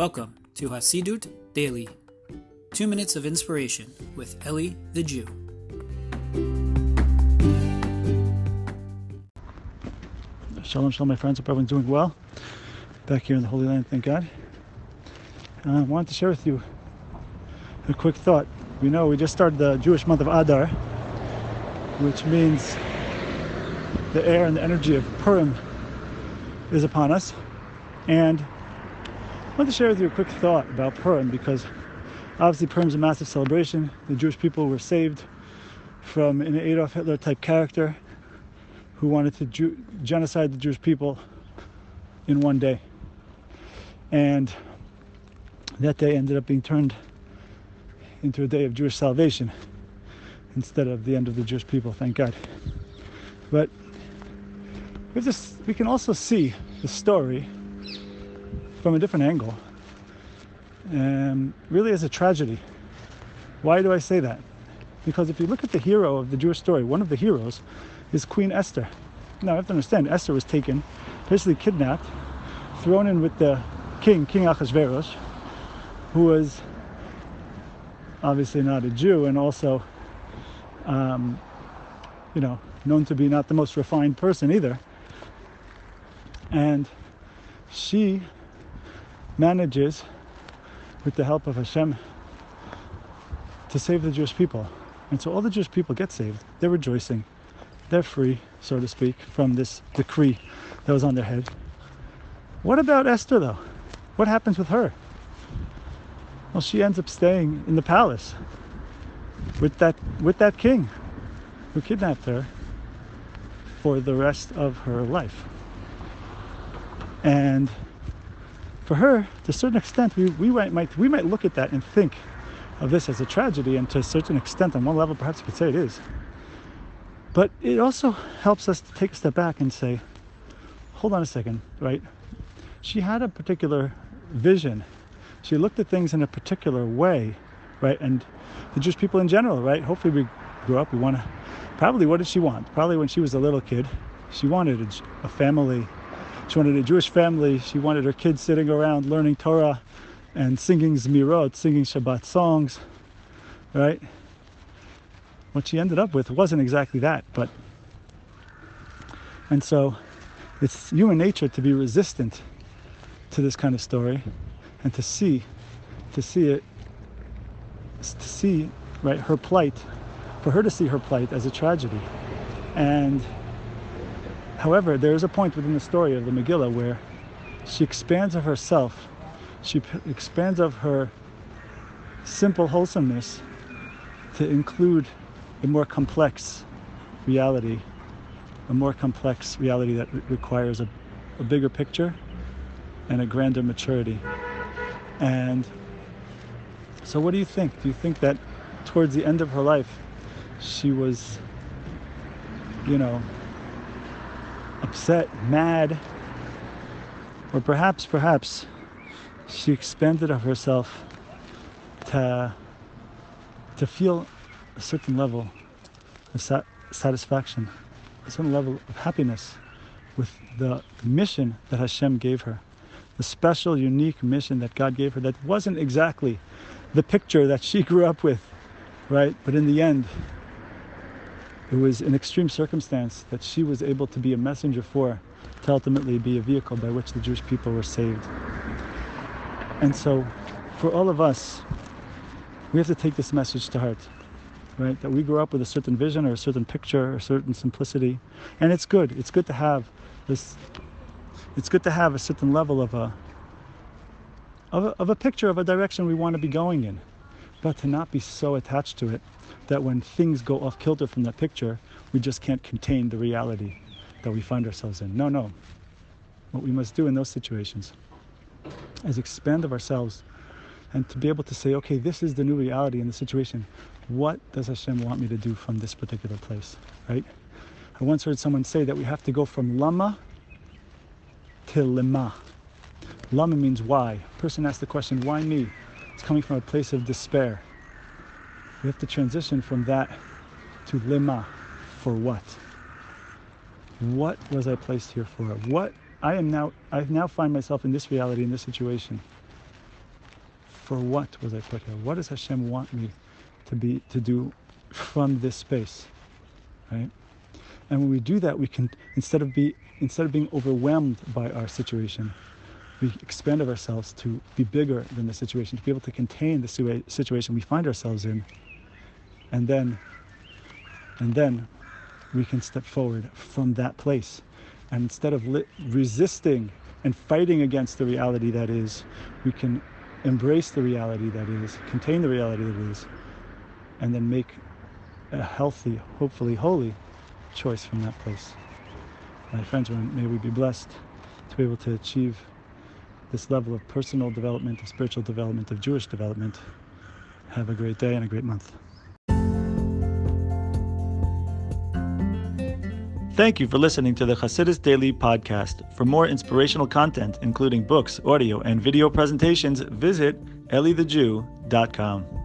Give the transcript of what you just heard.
Welcome to Hasidut Daily, two minutes of inspiration with Eli the Jew. Shalom, shalom, my friends. Hope everyone's doing well. Back here in the Holy Land, thank God. I wanted to share with you a quick thought. We know we just started the Jewish month of Adar, which means the air and the energy of Purim is upon us. And I want to share with you a quick thought about Purim because obviously Purim is a massive celebration. The Jewish people were saved from an Adolf Hitler type character who wanted to Jew- genocide the Jewish people in one day. And that day ended up being turned into a day of Jewish salvation instead of the end of the Jewish people, thank God. But we, just, we can also see the story from a different angle, um, really as a tragedy. Why do I say that? Because if you look at the hero of the Jewish story, one of the heroes is Queen Esther. Now, you have to understand, Esther was taken, basically kidnapped, thrown in with the king, King Achashverosh, who was obviously not a Jew and also, um, you know, known to be not the most refined person either. And she manages, with the help of Hashem, to save the Jewish people. And so all the Jewish people get saved. They're rejoicing. They're free, so to speak, from this decree that was on their head. What about Esther, though? What happens with her? Well, she ends up staying in the palace with that with that king who kidnapped her for the rest of her life. And for her, to a certain extent, we, we might, might we might look at that and think of this as a tragedy, and to a certain extent, on one level, perhaps you could say it is. But it also helps us to take a step back and say, hold on a second, right? She had a particular vision. She looked at things in a particular way, right? And the Jewish people in general, right? Hopefully, we grew up, we want to. Probably, what did she want? Probably when she was a little kid, she wanted a, a family. She wanted a Jewish family. She wanted her kids sitting around learning Torah and singing Zmirot, singing Shabbat songs, right? What she ended up with wasn't exactly that, but. And so it's human nature to be resistant to this kind of story and to see, to see it, to see, right, her plight, for her to see her plight as a tragedy. And however, there is a point within the story of the Megillah where she expands of herself she expands of her simple wholesomeness to include a more complex reality, a more complex reality that re- requires a, a bigger picture and a grander maturity. And so, what do you think? Do you think that towards the end of her life, she was, you know, upset, mad, or perhaps, perhaps, she expanded of herself to, to feel a certain level of sat- satisfaction, a certain level of happiness with the mission that Hashem gave her, the special, unique mission that God gave her that wasn't exactly the picture that she grew up with, right? But in the end, it was an extreme circumstance that she was able to be a messenger for, to ultimately be a vehicle by which the Jewish people were saved. And so, for all of us, we have to take this message to heart, right? That we grew up with a certain vision or a certain picture or a certain simplicity. And it's good. It's good to have this, it's good to have a certain level of a, of a, of a picture of a direction we want to be going in. But to not be so attached to it that when things go off kilter from that picture, we just can't contain the reality that we find ourselves in. No, no. What we must do in those situations is expand of ourselves and to be able to say, okay, this is the new reality in the situation. What does Hashem want me to do from this particular place, right? I once heard someone say that we have to go from lama to lema. Lama means why. A person asks the question, why me? It's coming from a place of despair. We have to transition from that to lema, for what? What was I placed here for? What I am now I now find myself in this reality, in this situation. for what was I put here? What does Hashem want me to be to do from this space? Right? And when we do that, we can instead of be instead of being overwhelmed by our situation, we expand ourselves to be bigger than the situation, to be able to contain the situation we find ourselves in, and then and then we can step forward from that place. And instead of li- resisting and fighting against the reality that is, we can embrace the reality that is, contain the reality that is, and then make a healthy, hopefully holy choice from that place. My friends, may we be blessed to be able to achieve this level of personal development, of spiritual development, of Jewish development. Have a great day and a great month. Thank you for listening to the Chassidus Daily Podcast. For more inspirational content, including books, audio, and video presentations, visit elliethejew.com.